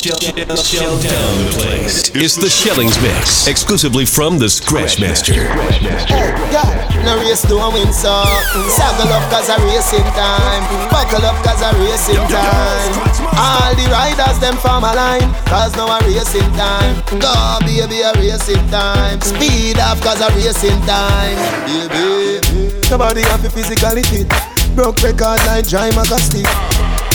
Shell down the place. It's the Shellings Mix, exclusively from the Scratchmaster. Hey, yeah, no race to win, so uh, Saddle up cause a racing time. Buckle up cause a racing time. All the riders them from a line Cause now a racing time. Go baby a racing time. Speed off cause a racing time. Baby Nobody have to physically fit Broke record like Dry Magastic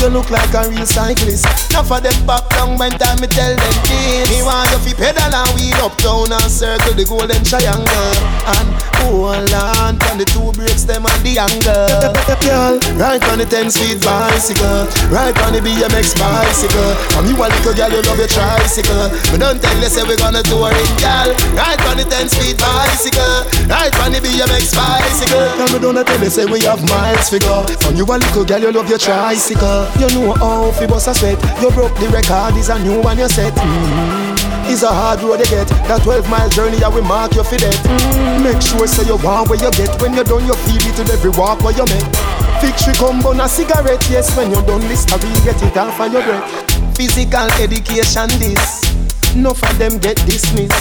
you look like a real cyclist. Enough of them pop down when time me tell them this. Me want you fi pedal and wheel uptown and circle the golden triangle and hold on on the two brakes them and the angle. Girl, ride on the ten speed bicycle, ride on the BMX bicycle. From you a little girl, you love your tricycle. We don't tell you say we gonna tour it, girl. Ride on the ten speed bicycle, ride on the BMX bicycle. We don't tell you say we have miles figure. From you a little girl, you love your tricycle. You know how fi bust a sweat. You broke the record, is a new one you set. Mm-hmm. It's a hard road to get. That 12 mile journey I will mark you for that mm-hmm. Make sure say you want where you get. When you're done you feel it in every walk where you make Victory come on a cigarette. Yes, when you're done Listerine get it off of your breath. Physical education this Enough of them get dismissed.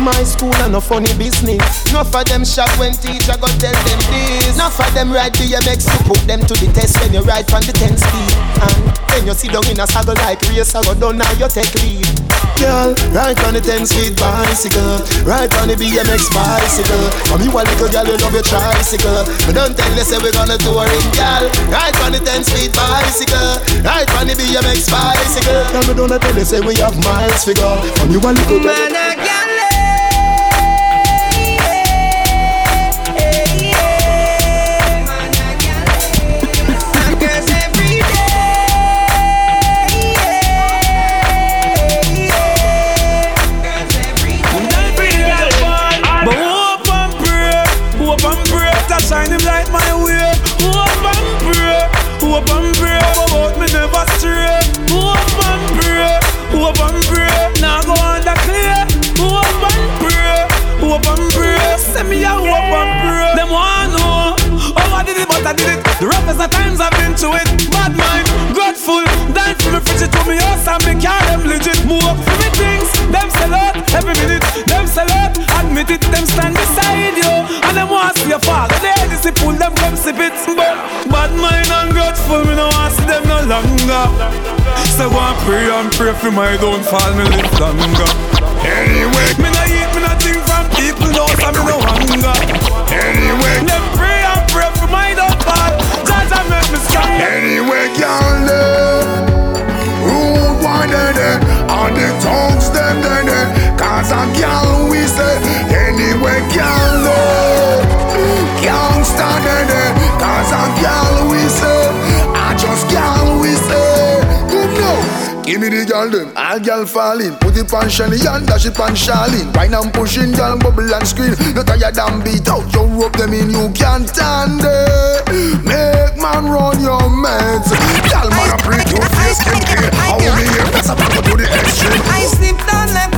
My school and no funny business. Enough of them shock when teacher go tell them this. Enough of them ride BMX to put them to the test when you ride from the 10 speed. And then you sit down in a saddle like race, I go down now you take lead. Girl, ride on the 10 speed bicycle, ride on the BMX bicycle. From you a little girl, you love your tricycle. But don't tell you say we gonna tour it, girl. Ride on the 10 speed bicycle, ride on the BMX bicycle. Girl, we don't tell you say we have miles figure. From you a little girl. I for my downfall. Me live longer. Anyway, me no eat, me no think from people. No, so me no hunger. Anyway, them pray and pray for my downfall bad. Jaja make me strong. Anyway, girl, rude day, and the tongues them day, cause a girl we say. Anyway, girl, Me the girl them, all girl falling. Put it on Shelly and dash it on Charlene. Wine and pushing, girl bubble and scream. No tired and beat out, you rope them in, you can't stand it. Make man run your meds. Girl man pretty, your face skin clear. How me here, that's about to do the. I down, left my woman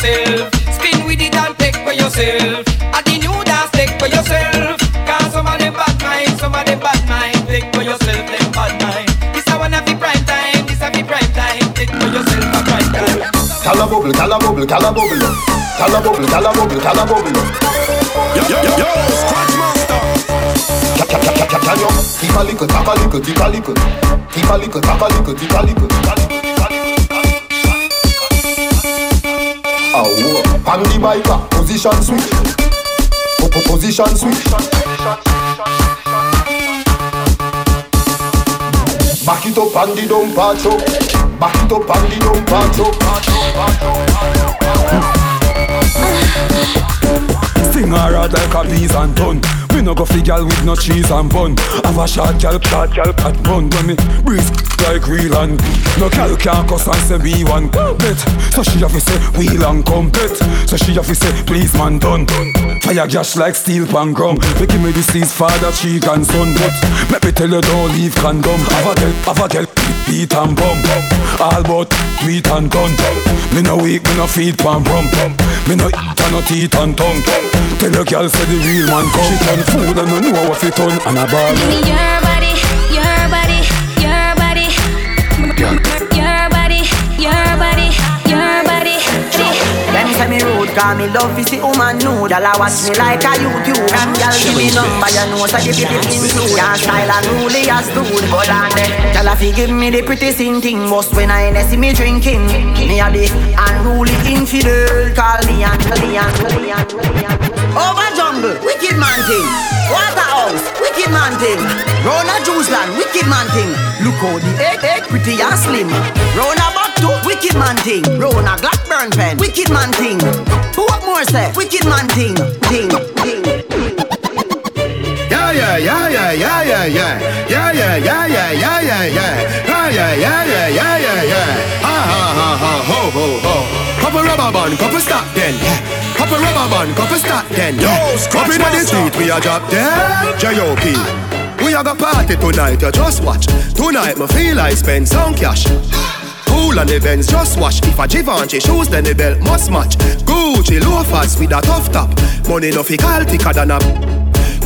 yourself. Spin with it and take for yourself. And the new dance take for yourself. Cause some of them bad mind, some of them bad mind. Take for yourself, them bad mind. This I wanna be prime time, this I be prime time. Take for yourself a prime time. Cala bubble, cala bubble, cala bubble. Cala bubble, cala bubble, cala bubble. Yo, yo, yo, yo, Scratch Master. Can you keep a little, tap a little, keep a little, keep a little, tap a little, keep a little, keep a little. Oh, on the bike, position switch, position switch. Back it up and the dump patch Back it up and the dumper truck. Sting her out like a peas and ton Me no go fi gal with no cheese and bun. Have a short gal, short gal, at bun. When me breeze like real and no gal can't cuss and say we want bet. So she have to say wheel and compet. So she have to say please man done. Fire gas like steel pan gum. They give me this is father, cheek and son. But let me tell you don't leave condom. Have a gal, have a gal, beat and bum. All but meat and done. Me no weak, me no feed pan rum. Me no eat and no teeth and tongue. Tell your girl say the real man come. She turn food and no know what it turn and a ball. Give me your body, your Go. Them say me rude, cause me love is the woman nude. Y'all watch me like a YouTube. And y'all give me number, you know, so the people include. Your style unruly as dude. Hold on there. Y'all fi give me the pretty sing thing. Most when I see me drinking. Me a the unruly infidel. Call me and me and me and me and Over jungle, wicked man thing. Waterhouse, wicked man thing. Rona Juice Land, wicked man thing. Look how the egg, egg pretty and slim. Rona Batu, wicked man thing. Rona Blackburn pen, wicked man thing. Who what more say? Wicked man thing, thing, thing. Yeah, yeah, yeah, yeah, yeah, yeah, yeah. Yeah, yeah, yeah, yeah, yeah, yeah, yeah. Ah, yeah, yeah, yeah, yeah, yeah, yeah. Ha, ha, ha, ha, ho, ho, ho. Couple rubber band, couple stop then. Yeah. Couple rubber band, couple stop then. Yeah. Up in the street, we a drop dead. J.O.P. We a go party tonight, you just watch. Tonight, me feel I spend some cash. Cool on the Benz, just wash. If a Givenchy shoes, then the belt must match. Gucci loafers with a tough top. Money no fi call thicker than a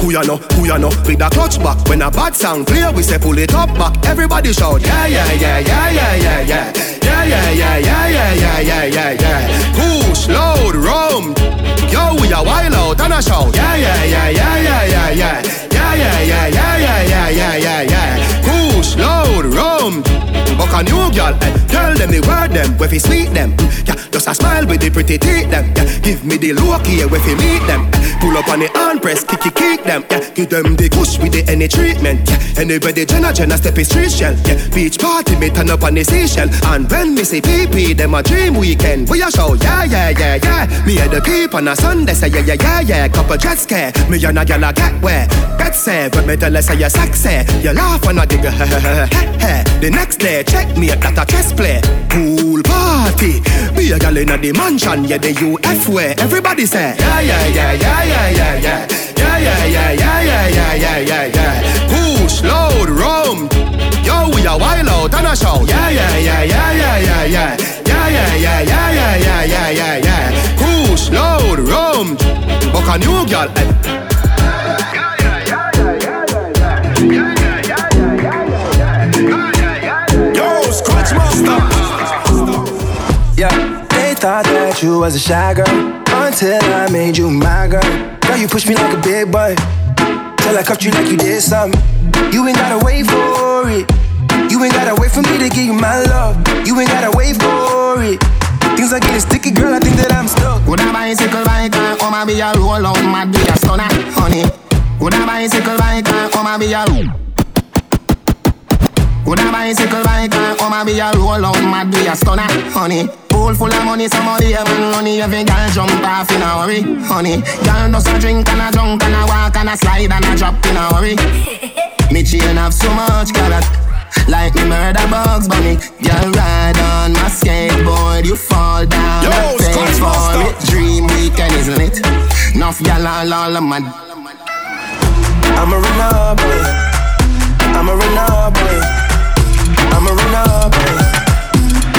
who ya know, who ya know With a clutch back When a bad sound clear We say pull it up back Everybody shout Yeah, yeah, yeah, yeah, yeah, yeah, yeah Yeah, yeah, yeah, yeah, yeah, yeah, yeah, yeah, Push, load, rum Yo, we a wild out and a shout yeah, yeah, yeah, yeah, yeah, yeah Yeah, yeah, yeah, yeah, yeah, yeah, yeah, yeah, yeah Push, load, rum Buck a new girl, eh. Tell them the word them, where fi sweet them. Yeah, just a smile with the pretty teeth them. Yeah, give me the look here where fi meet them. Eh, Pull up on the hand press, kick it, kick them. Yeah, give them the kush with the any treatment. Yeah, anybody Jenna Jenna step is street shell. Yeah, beach party me turn up on the seashell. And when me say PP, them a dream weekend. We a show, yeah, yeah, yeah, yeah. Me and the people on a Sunday say yeah, yeah, yeah, yeah. Couple jet scare, me and a gyal a get where. Get set, but me tell her say you sexy. You laugh when I dig The next day, check me that a chess play. Pool party. Be a gal inna the mansion, yeah, the UF way. Everybody say, yeah, yeah, yeah, yeah, yeah, yeah, yeah. Yeah, yeah, yeah, yeah, yeah, yeah, yeah, yeah, yeah. Push, load, rum. Yo, we a wild out and a shout. Yeah, yeah, yeah, yeah, yeah, yeah, yeah. Yeah, yeah, yeah, yeah, yeah, yeah, yeah, yeah, yeah. Push, load, rum. Book a new gal. eh. Yo, thought that you was a shy girl until I made you my girl. Girl, you push me like a big boy till I cuffed you like you did something. You ain't gotta wait for it. You ain't gotta wait for me to give you my love. You ain't gotta wait for it. Things are getting sticky, girl. I think that I'm stuck. Would a bicycle bike and come and be a roll out mad be a stunner, honey. Would a bicycle bike and come and be a Would a bicycle bike and come and be a roll out mad be a stunner, honey. Pool full of money, somebody have money, every girl jump off in a hurry, honey. Girl does a drink and a drunk and a walk and a slide and a drop in a hurry. Me chain have so much carrot. Like me murder bugs bunny Girl ride on my skateboard You fall down Yo, I pay Scratch for Master. it Dream weekend is lit Enough y'all all, all of my I'm a runner boy. I'm a runner boy. I'm a runner boy.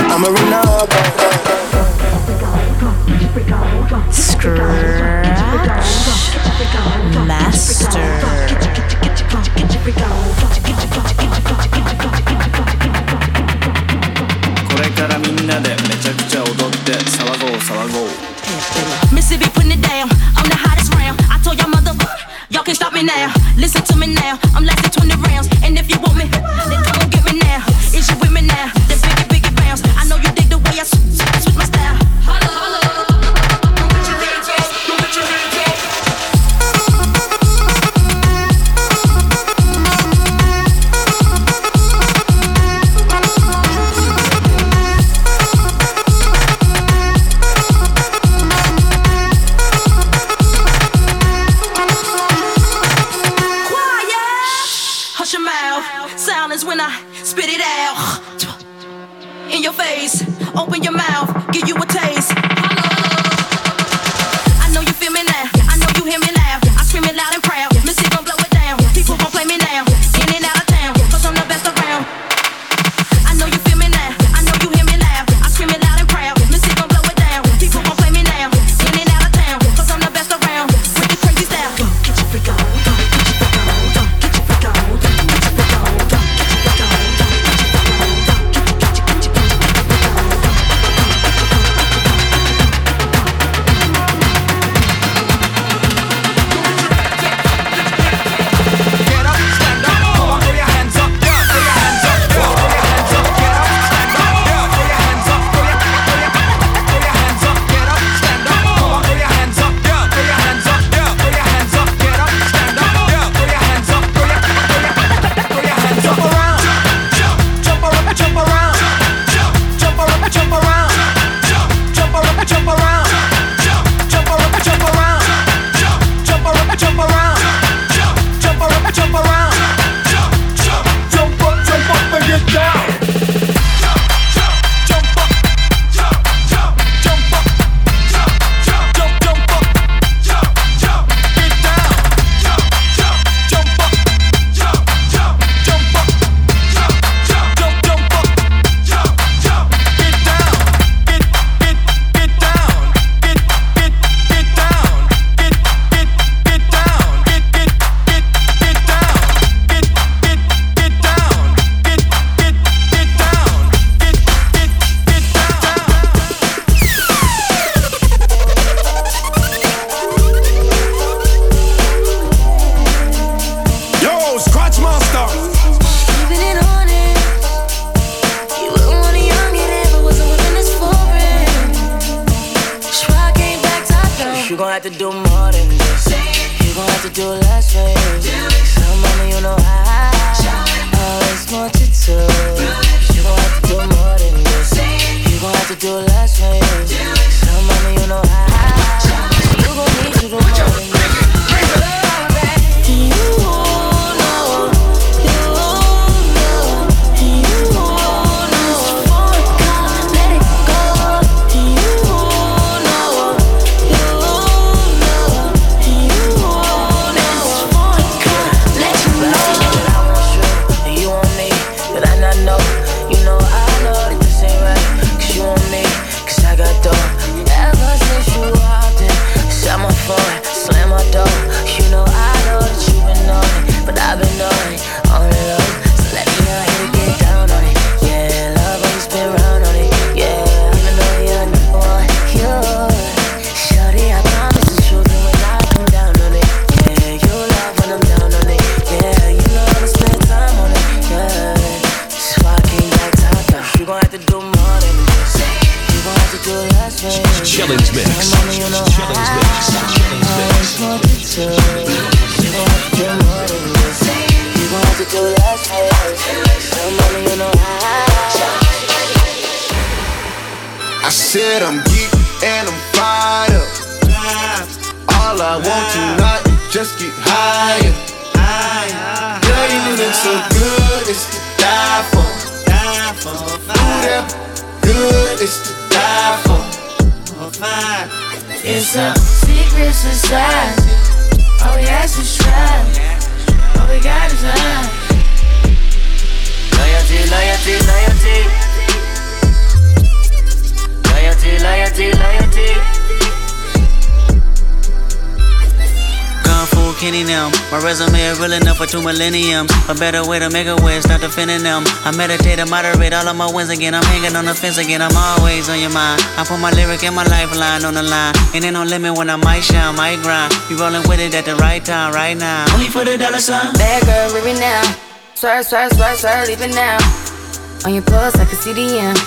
I'm a Renova. Scratch Master これからみんなでめちゃくちゃ踊って騒ごう騒ごう Mississippi putting it down. I'm the hottest round. I told y'all mother Y'all can stop me now. Listen to me now. I'm like the 20 Killings Mix. Killings Mix. Killings Mix. I said I'm geek and I'm fired up. All I want tonight is just get higher. Girl, you look so good, it's to die for. Ooh, that good, it's to die for amplified. It's a secret society. All we ask is try. All we got is love. Loyalty, loyalty, loyalty. Loyalty, loyalty, loyalty. Kenny now. My resume is real enough for two millenniums. A better way to make a way, stop defending them. I meditate and moderate all of my wins again. I'm hanging on the fence again. I'm always on your mind. I put my lyric and my lifeline on the line. And ain't no limit when I might shine, might grind. You rolling with it at the right time, right now. Only for the dollar sign. Bad girl, with now. Sir, sir, sir, sir, leave it now. On your pulse, I can see the end.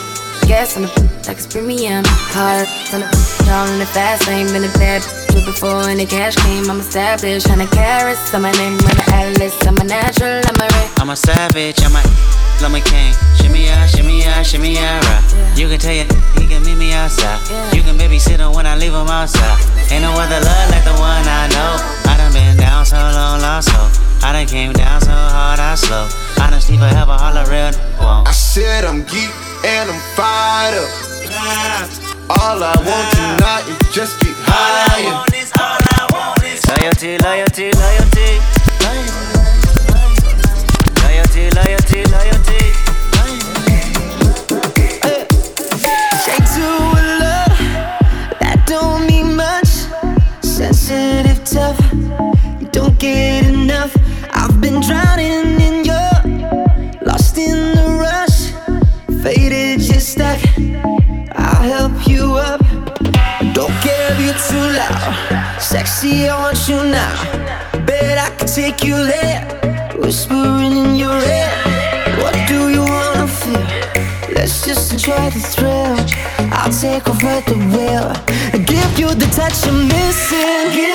Gas on the like it's premium. Cars on the on the fast lane, been a bad bitch before any cash came. I'm established, tryna carrots. I'm a name, I'm an Alice, I'm a natural, I'm a red. I'm a savage, I'm a, I'm a king. Shimmy out, shimmy out, shimmy out, right. You can tell your he can meet me outside. You can babysit him when I leave him outside. Ain't no other love like the one I know. I done been down so long, lost so. I done came down so hard, I slow. I done sleep forever, all a real. Whoa. I said I'm geek and I'm fired up. All I want tonight is just get high. All I want is, all I want is loyalty, loyalty, loyalty. dancing.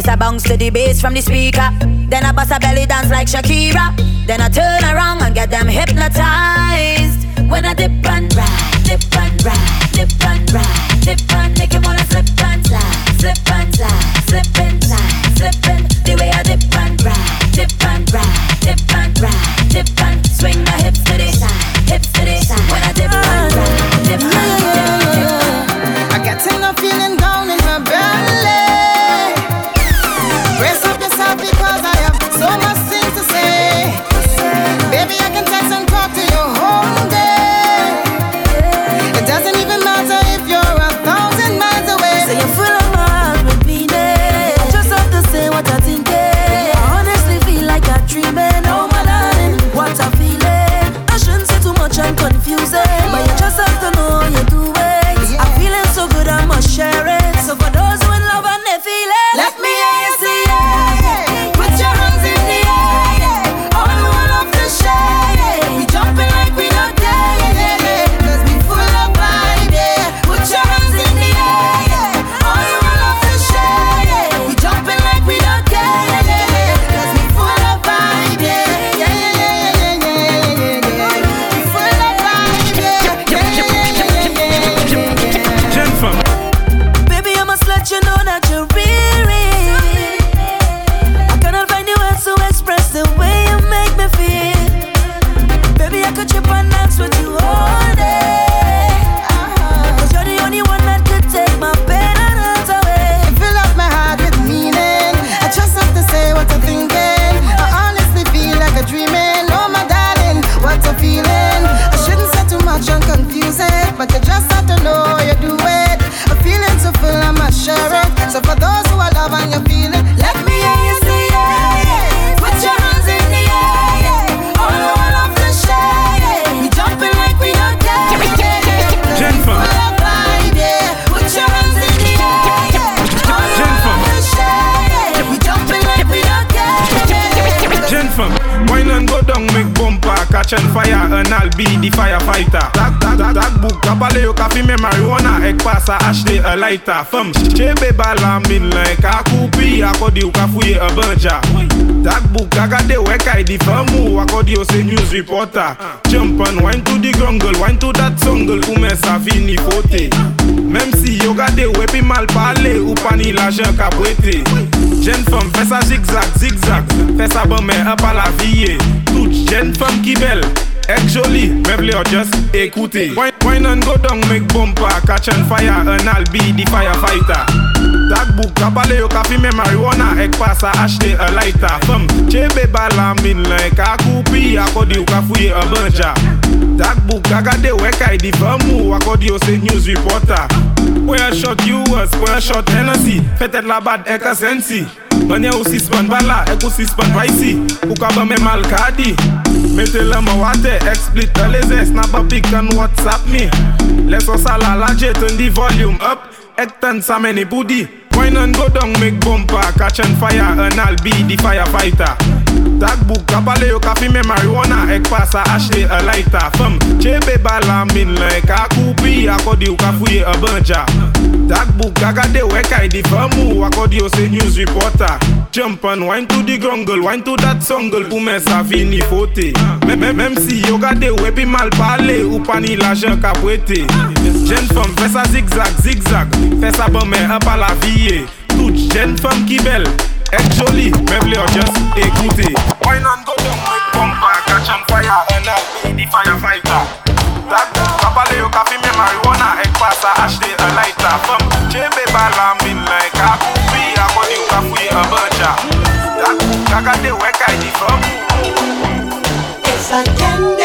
First I bounce to the bass from the speaker. Then I bust a belly dance like Shakira. Then I turn around and get them hypnotized. When I dip and ride, dip and ride, dip and ride, dip and make him wanna slip and slide, slip and slide, slip and slide, slip and the way I dip and ride, dip and ride, dip and ride, dip and Billy the firefighter. Tak, tak, tak, tak bouk Kabale yo kafi men marijuana Ek pasa ashte a lighter. Fem, chebe bala min len Ka koupi akodi yo ka fouye a banja. Tak bouk kagade we kay di famu Akodi yo se news reporter. Chumpan, wine to the grungle Wine to that sungle Koumen sa fini fote Mem si yo gade we pi mal pale Ou pani la jen ka bwete Jen fem fesa zigzag, zigzag Fesa bon men ap ala viye Tout jen fem ki bel Ek joli, me vle yo just ekoute Wine an go down, mek bompa Catch an fire, an al bi di firefighter. Takbouk, kapale yo ka fime marijuana Ek pasa ashte a lighter. Fem, chebe bala min lan Ek akupi, akodi yo ka fuye a banja. Takbouk, kagade we ka di famu Akodi yo se news reporter. Wè a shot US, wè a shot Hennessy. Fetet la bad ek a sensi. Manye ou sispan bala, ek ou sispan pricey Ou kaba me mal kadi La ma wate, ek split the laser Snap a pic and whatsapp me. Leso sala la jet, turn the volume up. Ten sa many booty. Wine and go down, make bumper Catch and fire, and I'll be the firefighter Tagbouk, kapale yo ka fime marijuana Ek pa sa ashte a laita. Fem, chebe bala min lan Ek a koupi, akodi yo ka fouye a banja. Tagbouk, kagade yo ek ay di femu Akodi yo se news reporter. Champan, wine to di grongle Wine to dat songle pou men sa vini fote. Mem si yo gade yo epi mal pale Ou pani la jen ka pwete Jen fem, fe sa zigzag, zigzag Fe sa bon men an pa la viye Tout jen fem ki bel Ek joli, meble yo just ekoute Why nan go down wek pompa Catch on fire. And I be the firefighter. Dag, kapale yo kapi me marijuana Ek pasa ashte a lighter. Fem, chebe bala min like a kufi Akoni yo kafui a buncha Dag, kaka de wek ay di fem It's a candy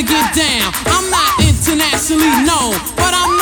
to get down. I'm not internationally known, but I'm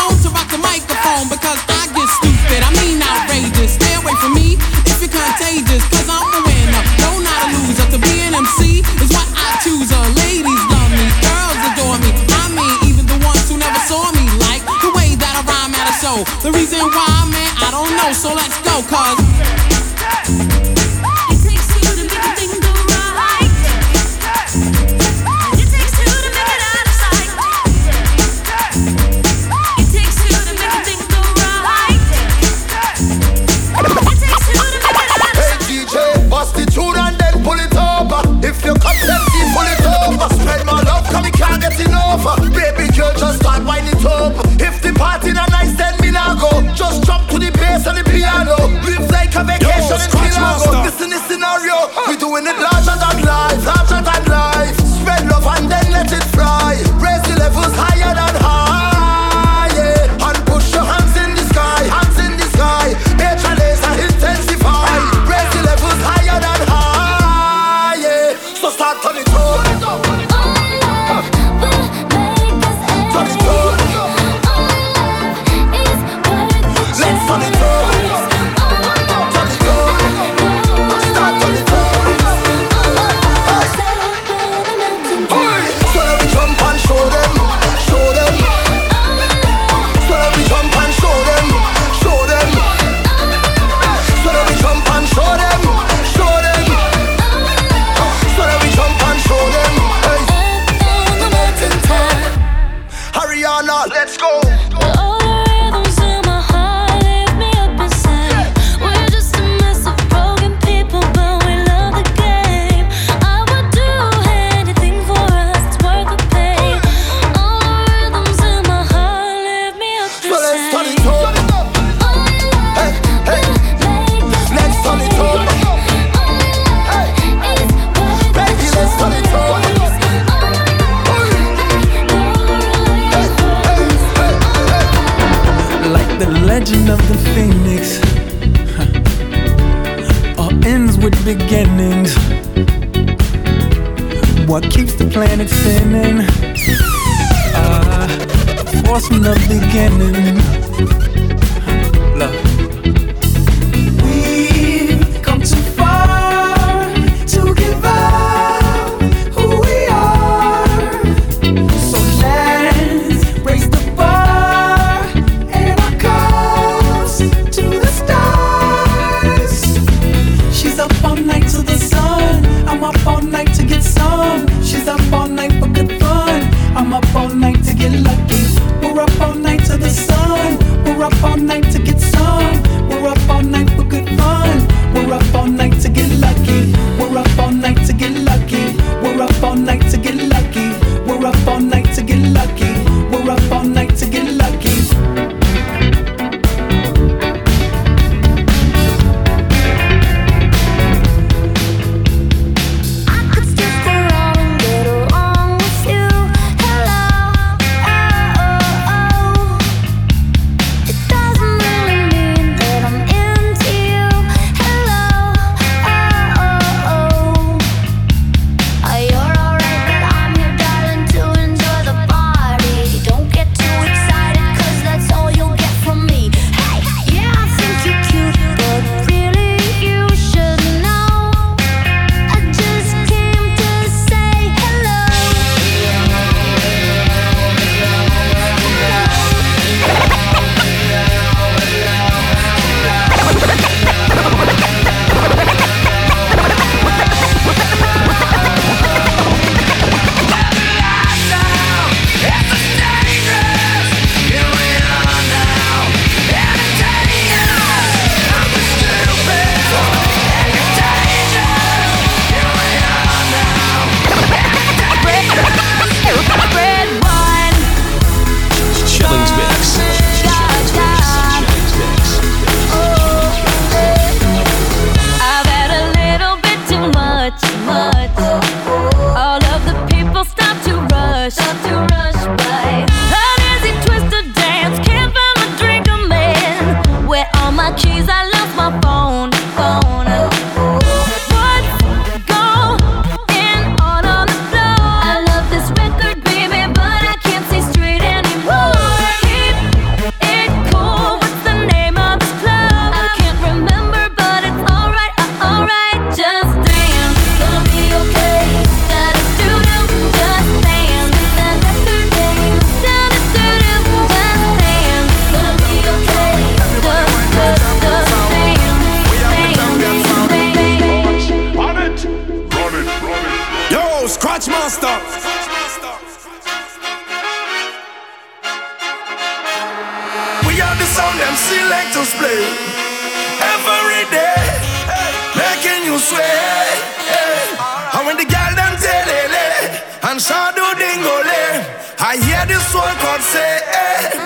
soul say, eh,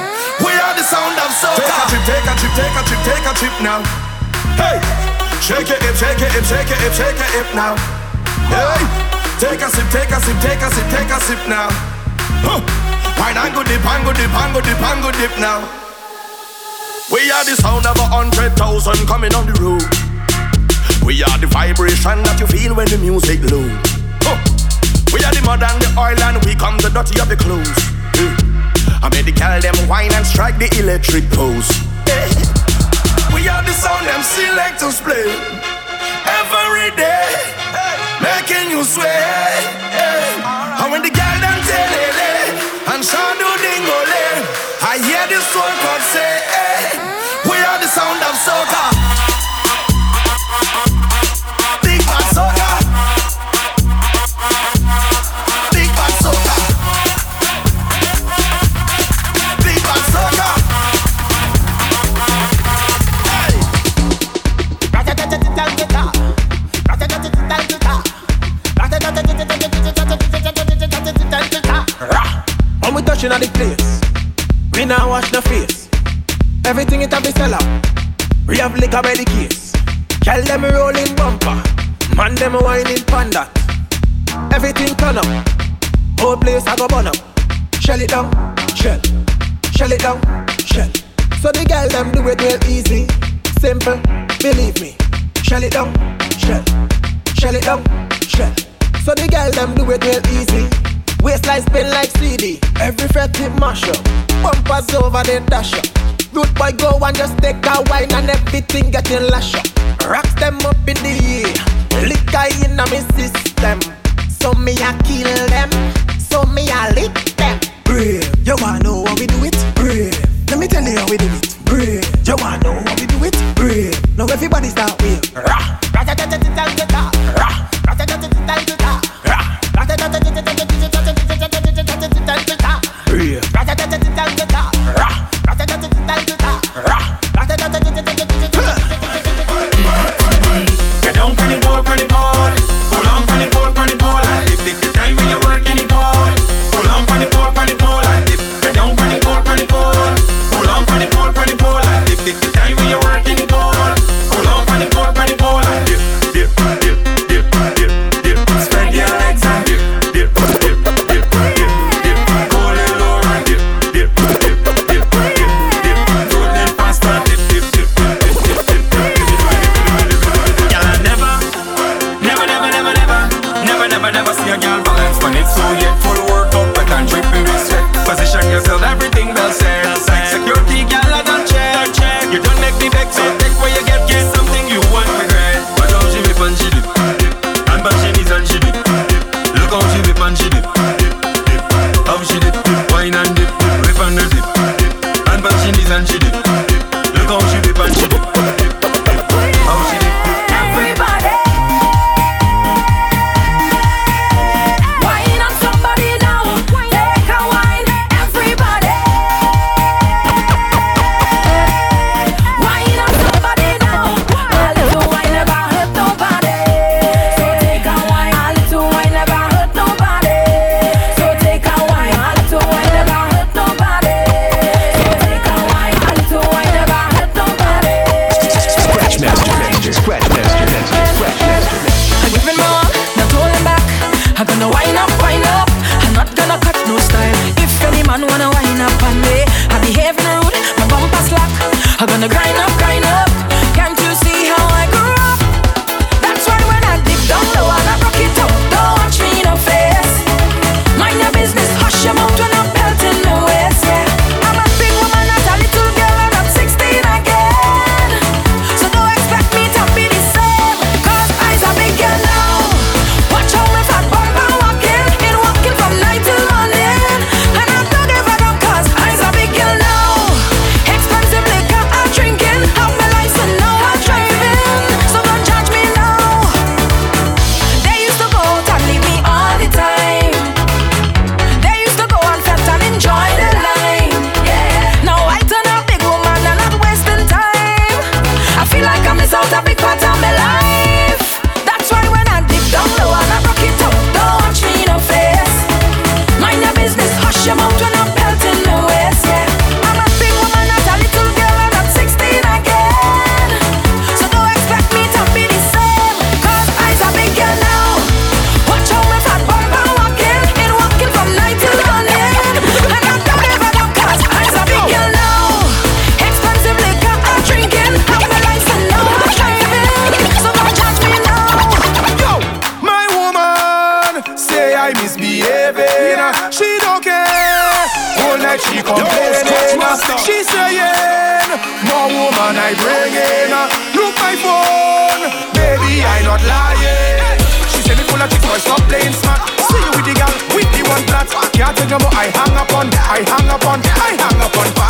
We are the sound of soca. Take a trip, take a trip, take a trip, take a trip now. Hey, shake it, hip, shake it, hip, shake it, hip, shake it, hip now. Hey, take a sip, take a sip, take a sip, take a sip now. Huh. Wine and go dip, and go dip, and go dip, and go dip now. We are the sound of a hundred thousand coming on the road. We are the vibration that you feel when the music low. Huh. We are the mud and the oil and we come the dirty of the clothes. Yeah. I made the girl them wine and strike the electric pose. We are the sound them selectors play every day, making you sway. And when the girl them telele eh, and shadow dingole, I hear the soul chord say, touching the place, we now wash the face. Everything it have be sell out. We have liquor by the case. Tell them rolling bumper, man them whining panda. Everything turn up, whole place I go burn up. Shell it down, shell, shell it down, shell. So the girl them do it real easy, simple, believe me. Shell it down, shell, shell it down, shell. So the girl them do it real easy. Waistline spin like CD. Every fret it mash up. Bumpers over the dash up. Root boy go and just take a wine and everything getting lash up. Rocks them up in the air. Liquor in a me system. So me a kill them. So me a lick them. Brave. You wanna know how we do it? Brave. Let me tell you how we do it. Brave. You wanna know how we do it? Brave. Now everybody start with. Rah. Rah-ta-ta-ta-ta-ta-ta. Rah. Rah-ta-ta-ta-ta-ta-ta. Me full boy stop playing smart. See you with the girl, with the one flat. Can't tell you more I hang up on, I hang up on, I hang up on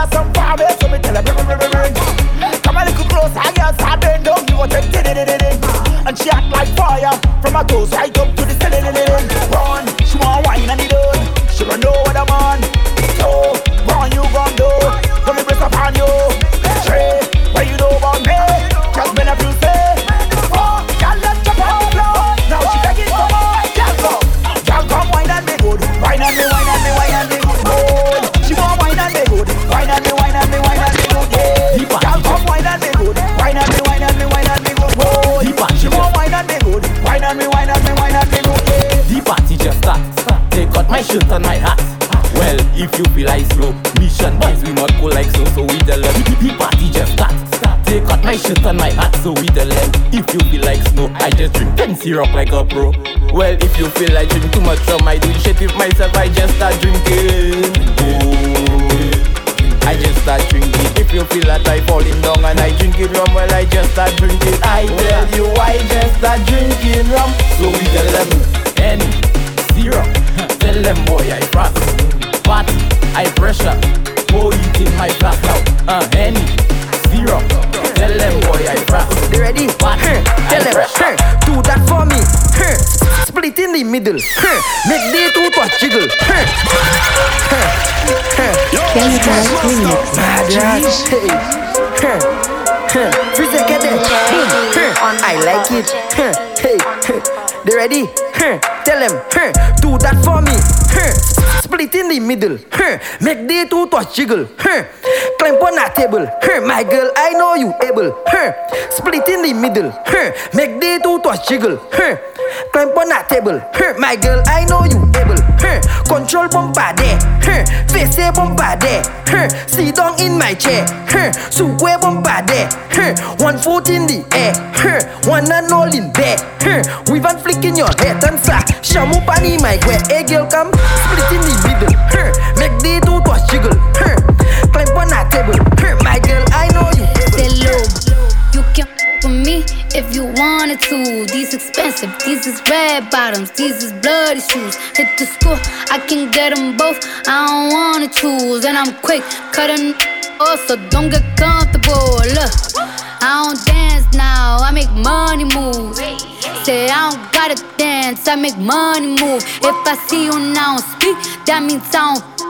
has some syrup like a pro. Well, if you feel like drink too much rum, I do shit with myself, I just start drinking. Oh, I just start drinking. If you feel that I falling down and I drinking rum, well I just start drinking. I tell you, I just start drinking rum. So we tell them any syrup. Tell them boy I frost. Party, I pressure. It in my glass now. Uh, any syrup. Tell them boy I frost. They ready? Party, Huh. Tell them, huh. do that for me. Huh. Split in the middle. Huh. Make the two to jiggle. Huh. Huh. Huh. Kenny Clark Remix. Mad Rats. Hey. Huh. Huh. Freeze it, get it. I like it. Huh. Hey. Huh. They ready? Huh. Tell them, huh. do that for me. Huh. Split in the middle. Huh. Make the two to jiggle. Huh. On that table. Huh. My girl, I know you able. Huh. Split in the middle. Huh. Make the two to jiggle. Huh. Climb on that table. Huh. My girl, I know you able. Huh. Control bumper there. Huh. Face a bumper there. Huh. Sit down in my chair. Huh. Sukwe bumper there. Huh. One foot in the air. Huh. One and all in there. Huh. Weave and flick in your head and sa. Shamu pani my where a girl, come split in the middle. Huh. Make the two to jiggle. Huh. Climb on that table. Huh. My girl, I know you. Say low, you can with me if you wanted to. These expensive, these is red bottoms, these is bloody shoes. Hit the school, I can get them both. I don't wanna choose, and I'm quick cutting off, so don't get comfortable. Look, I don't dance now, I make money move. Say I don't gotta dance, I make money move. If I see you now speak, that means I don't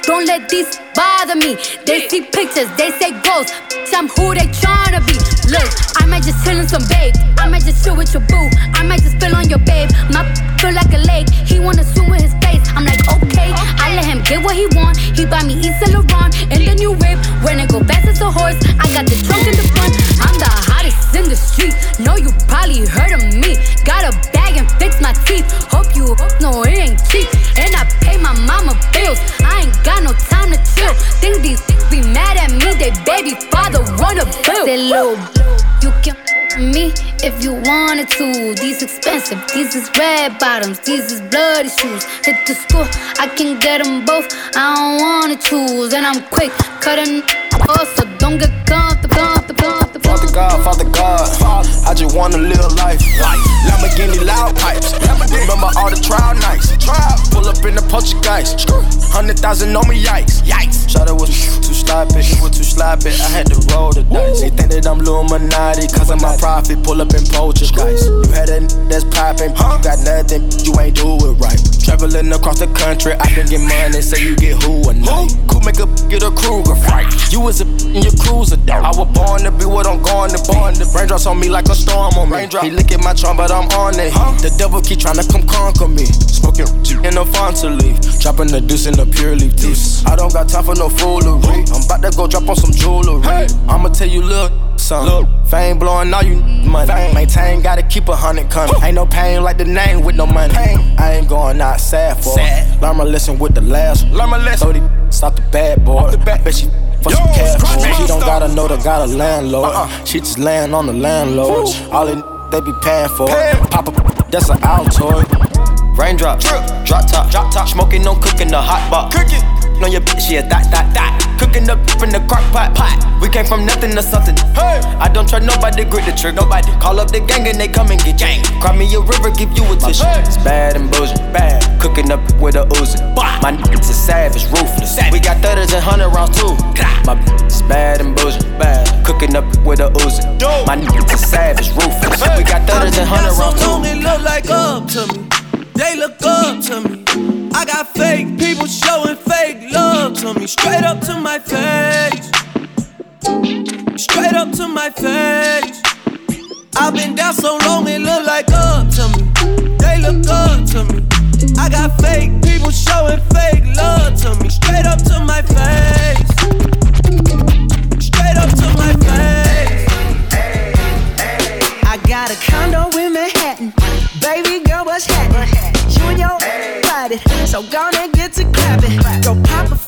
don't let these bother me. They see pictures, they say. Bitch, I'm who they tryna be. Look, I might just chill in some babe. I might just chill with your boo. I might just spill on your babe. My feel like a lake. He wanna swim with his face. I'm like, okay. I let him get what he want. He buy me Yves Saint Laurent and the new whip. When it go fast as a horse, I got the trunk in the front. I'm the hottest in the street. Know you probably heard of me. Got a bag and fix my teeth. Hope you know it ain't cheap. And I pay my mama bills. I ain't got no time to chill. Think these things be mad at me. They baby father run a bill. Say, little, you can me if you wanted to. These expensive, these is red bottoms, these is bloody shoes. Hit the school, I can get them both. I don't wanna choose, and I'm quick cutting so don't get comfortable. comfortable. Father God, Father God, I just wanna live life. Lamborghini loud pipes. Remember all the trial nights. Pull up in the Portuguese. Hundred thousand on me, yikes. Yikes. Shot it was too sloppy, he was too sloppy. I had to roll the dice. They think that I'm Illuminati, cause of my profit. Pull up in Poltergeist. You had a that's poppin', you got nothing, you ain't do it right. Traveling across the country, I been get money, say you get who a night. Cool make a get a Kruger fight. You was a in your cruiser, I was born to be what I'm going to be. The raindrops on me like a storm on me. He lick at my charm, but I'm on it. The devil keep trying to come conquer me. Smoking in a font to leave. Dropping the deuce in the pure leaf. I don't got time for no foolery. I'm about to go drop on some jewelry. I'ma tell you, look. Something. Fame blowing all you money. Maintain, gotta keep a hundred coming. Ain't no pain like the name with no money. I ain't going out sad for it. Learn my lesson with the last. Learn my lesson. Stop the bad boy. I bet she for some cash. She don't gotta know they got a landlord. Uh-uh. She just laying on the landlord. All they, they be paying for. Pop up, that's an Altoid. Raindrop, drop top, drop top. Smoking, no cooking, the hot box. Cooking. On your bitch, yeah, that, that, that. Cooking up in the crock pot, pot. We came from nothing to something. Hey, I don't try nobody, grip the trick, nobody. Call up the gang and they come and get gang. Cry me a river, give you a tissue. It's bad and bullshit, bad. Cooking up with a Uzi. My niggas is savage, ruthless. We got thudders and hundred rounds too. My bitch is bad and bullshit, bad. Cooking up with a Uzi. My niggas is savage, ruthless. We got thudders and hundred rounds too. They look like up to me. They look up to me. I got fake people love to me. Straight up to my face. Straight up to my face. I've been down so long it look like up to me. They look up to me. I got fake people showing fake love to me. Straight up to my face. Straight up to my face. I got a condo in Manhattan. Baby girl, what's happening? You and your body, so gonna get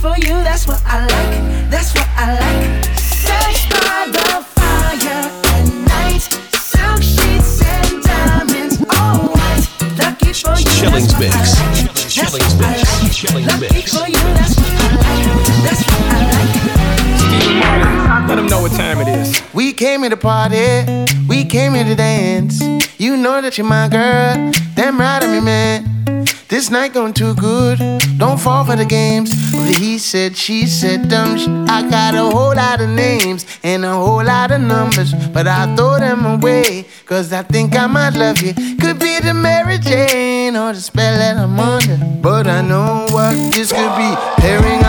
for you, that's what I like. That's what I like. Sex by the fire at night. Silk sheets and diamonds, all white. Lucky for you. Chillings that's what I mix. like. Chillings mix. Chillings Lucky mix. for you, that's what I like. That's what I like. Let them know what time it is. We came here to party, we came here to dance. You know that you're my girl, damn right I'm your man. This night going too good, don't fall for the games. He said, she said, dumb sh- I got a whole lot of names and a whole lot of numbers, but I throw them away, cause I think I might love you. Could be the Mary Jane or the spell that I'm under, but I know what this could be. Pairing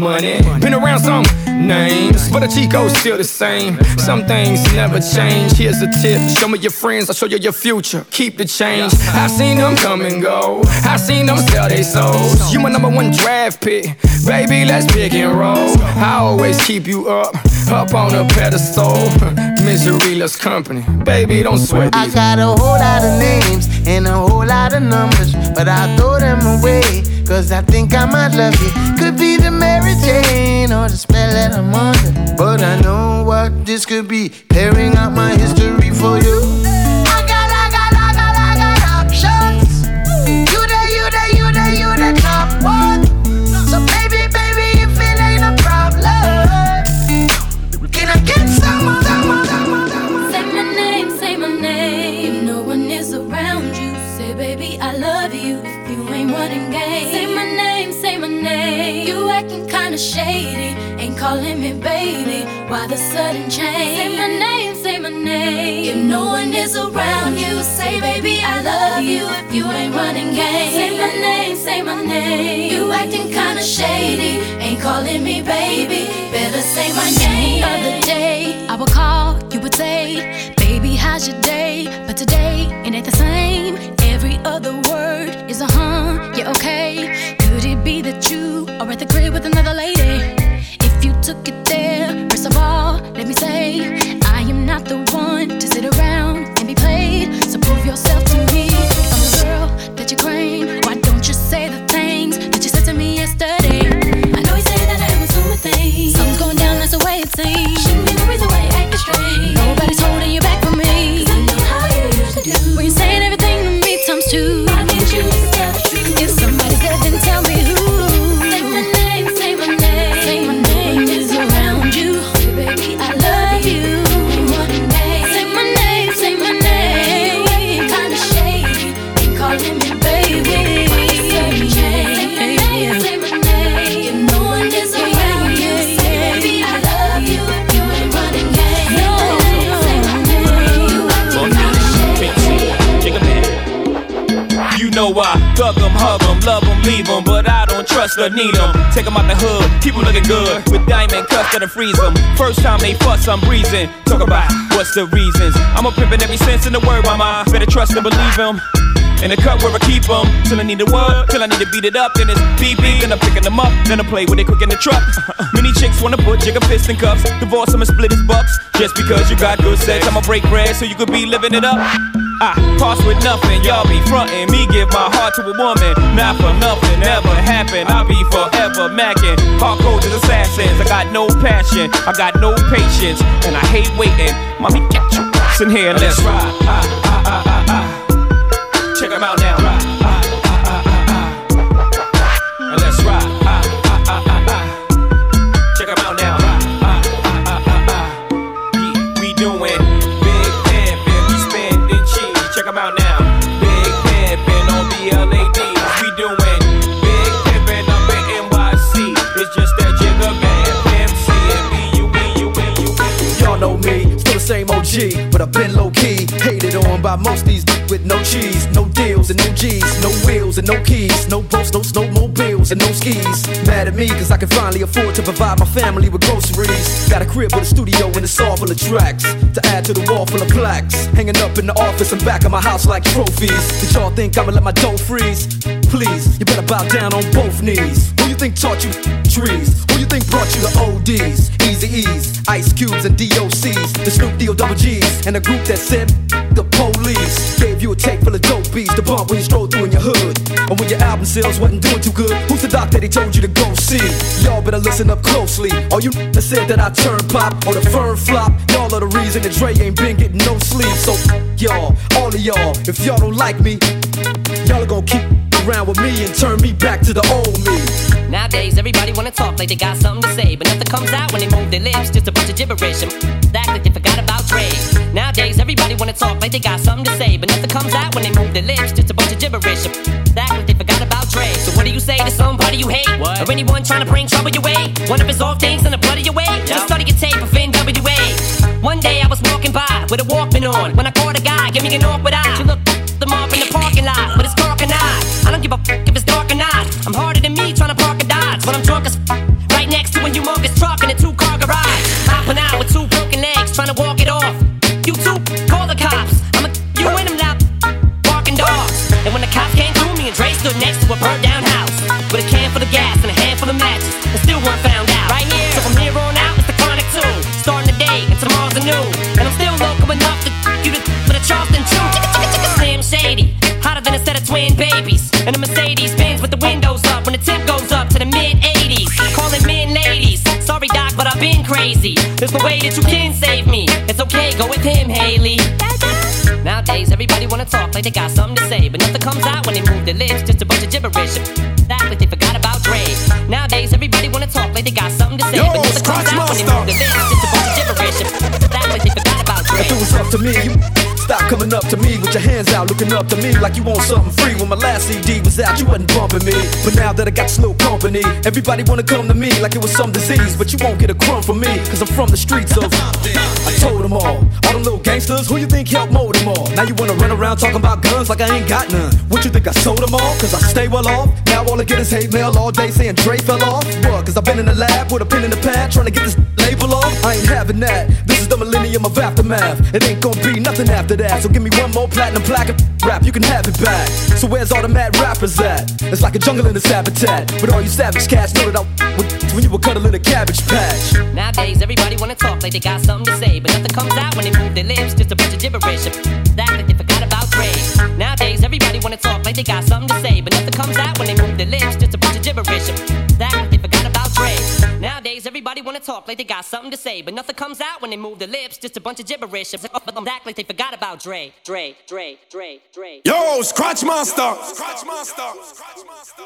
money. Been around some names, but the Chico's still the same. Some things never change. Here's a tip: show me your friends, I'll show you your future. Keep the change. I've seen them come and go. I've seen them sell their souls. You my number one draft pick, baby. Let's pick and roll. I always keep you up, up on a pedestal. Misery loves company, baby. Don't sweat I got a whole lot of names and a whole lot of numbers, but I throw them away. Cause I think I might love you. Could be the Mary Jane or the spell that I'm under. But I know what this could be. Pairing out my history for you. The sudden change? Say my name, say my name. If no one is around you, say, baby, I love you. If you ain't running game, say my name, say my name. You acting kinda shady, ain't calling me baby. Better say my name. The other day, I would call, you would say, Baby, how's your day? But today, it ain't the same. Every other word is a huh, yeah, okay. Could it be that you are at the crib with another lady? I don't trust or need 'em. Take 'em out the hood, keep keep 'em looking good with diamond cuffs that'll freeze 'em. First time they fuss, I'm breezing. Talk about what's the reasons. I'm a pimpin' every sense in the word, mama. Better trust and believe believe 'em. In the cut where I keep 'em Till I need a what? Till I need to beat it up Then it's beep beep Then I'm picking them up Then I play with it quick in the truck Many chicks wanna put jigger fist in cuffs Divorce him and split his bucks Just because you got good sex I'ma break bread So you could be living it up I pass with nothing, y'all be frontin'. Me give my heart to a woman, not for nothing, never happen. I'll be forever macking. Hardcore as assassins. I got no passion, I got no patience, and I hate waiting. Mommy, get your ass in here, let's ride. Ah, ah, ah, ah, ah. Check 'em out now. But I've been low key. Hated on by most these with no cheese, no deals and no G's, no wheels and no keys, no boats, no snowmobiles and no skis. Mad at me cause I can finally afford to provide my family with groceries. Got a crib with a studio and it's all full of tracks to add to the wall full of plaques. Hanging up in the office and back of my house like trophies. Did y'all think I'ma let my dough freeze? Please, you better bow down on both knees. Who you think taught you trees? Who you think brought you the ODs? Eazy-E's, Ice Cubes and DOCs, the Snoop D O double G's, and a group that said the police gave you a tape full of dope beats to bump when you stroll through in your hood. And when your album sales wasn't doing too good, who's the doc that they told you to go see? Y'all better listen up closely. All you that said that I turn pop or the firm flop, y'all are the reason that Dre ain't been getting no sleep. So y'all, all of y'all, if y'all don't like me, y'all are gonna keep around with me and turn me back to the old me. Nowadays, everybody wanna talk like they got something to say, but nothing comes out when they move their lips. Just a bunch of gibberish and act like they forgot about Dre. Nowadays, everybody wanna talk like they got something to say, but nothing comes out when they move their lips. Just a bunch of gibberish and act like they forgot about Dre. So what do you say to somebody you hate, What? or anyone trying to bring trouble your way? One of his off things in the blood of your way. Just study your tape of NWA. One day I was walking by with a Walkman on when I caught a guy, give me an awkward eye. You look up in the parking lot, but it's dark and I. I don't give a if it's dark or not. I'm harder than me You can save me. It's okay, go with him, Haley. Nowadays, everybody wanna talk like they got something to say, but nothing comes out when they move their lips. Just a bunch of gibberish. Act like they forgot about Dre. Nowadays, everybody wanna talk like they got something to say, Yo, but nothing comes out when they move their lips. Just a bunch of gibberish. Like they forgot about Dre. If it was up to me, you stop coming up to me with your hands out, looking up to me like you want something free. When my last CD was out, you wasn't bumping me. But now that I got slow company, everybody wanna come to me like it was some disease. But you won't get a crumb from me, cause I'm from the streets of. I told them all, all them little gangsters, who you think helped mold them all? Now you wanna run around talking about guns like I ain't got none. What you think I sold them all? Cause I stay well off. Now all I get is hate mail all day saying Dre fell off. What? Cause I've been in the lab with a pen in the pad trying to get this label off. I ain't having that. This is the millennium of aftermath. It ain't gonna be nothing after that. So give me one more platinum plaque and rap, you can have it back. So where's all the mad rappers at? It's like a jungle in this habitat. But all you savage cats know that I when you were cuddling a cabbage patch. Nowadays, everybody wanna talk like they got something to say, but nothing comes out when they move their lips. Just a bunch of gibberish. Act like they forgot about Dre. Nowadays, everybody wanna talk like they got something to say, but nothing comes out when they move their lips. Just a bunch of gibberish. Act like they forgot about Dre. Nowadays, everybody wanna talk like they got something to say, but nothing comes out when they move their lips. Just a bunch of gibberish. Act like oh, they forgot about Dre. Dre, Dre, Dre, Dre. Yo, Scratch Master. Scratch Master. Scratch Master.